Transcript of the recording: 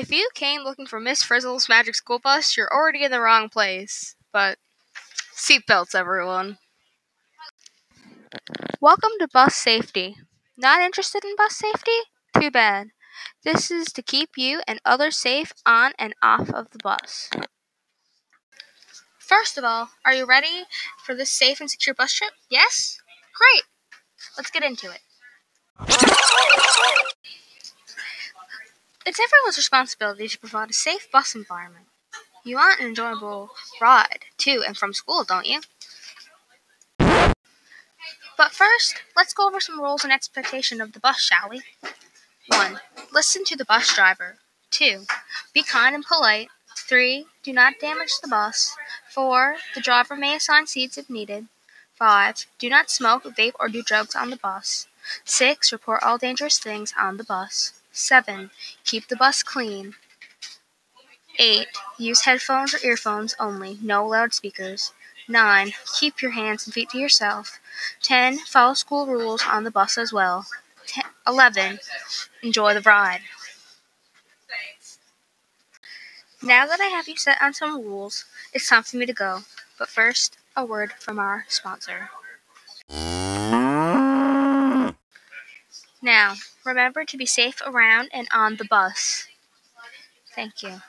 If you came looking for Miss Frizzle's Magic School Bus, you're already in the wrong place. But seatbelts, everyone. Welcome to bus safety. Not interested in bus safety? Too bad. This is to keep you and others safe on and off of the bus. First of all, are you ready for this safe and secure bus trip? Yes? Great. Let's get into it. It's everyone's responsibility to provide a safe bus environment. You want an enjoyable ride to and from school, don't you? But first, let's go over some rules and expectation of the bus, shall we? 1. Listen to the bus driver. 2. Be kind and polite. 3. Do not damage the bus. 4. The driver may assign seats if needed. 5. Do not smoke, vape, or do drugs on the bus. 6. Report all dangerous things on the bus. 7. Keep the bus clean. 8. Use headphones or earphones only, no loudspeakers. 9. Keep your hands and feet to yourself. 10. Follow school rules on the bus as well. 10, 11. Enjoy the ride. Now that I have you set on some rules, it's time for me to go. But first, a word from our sponsor. Now, remember to be safe around and on the bus. Thank you.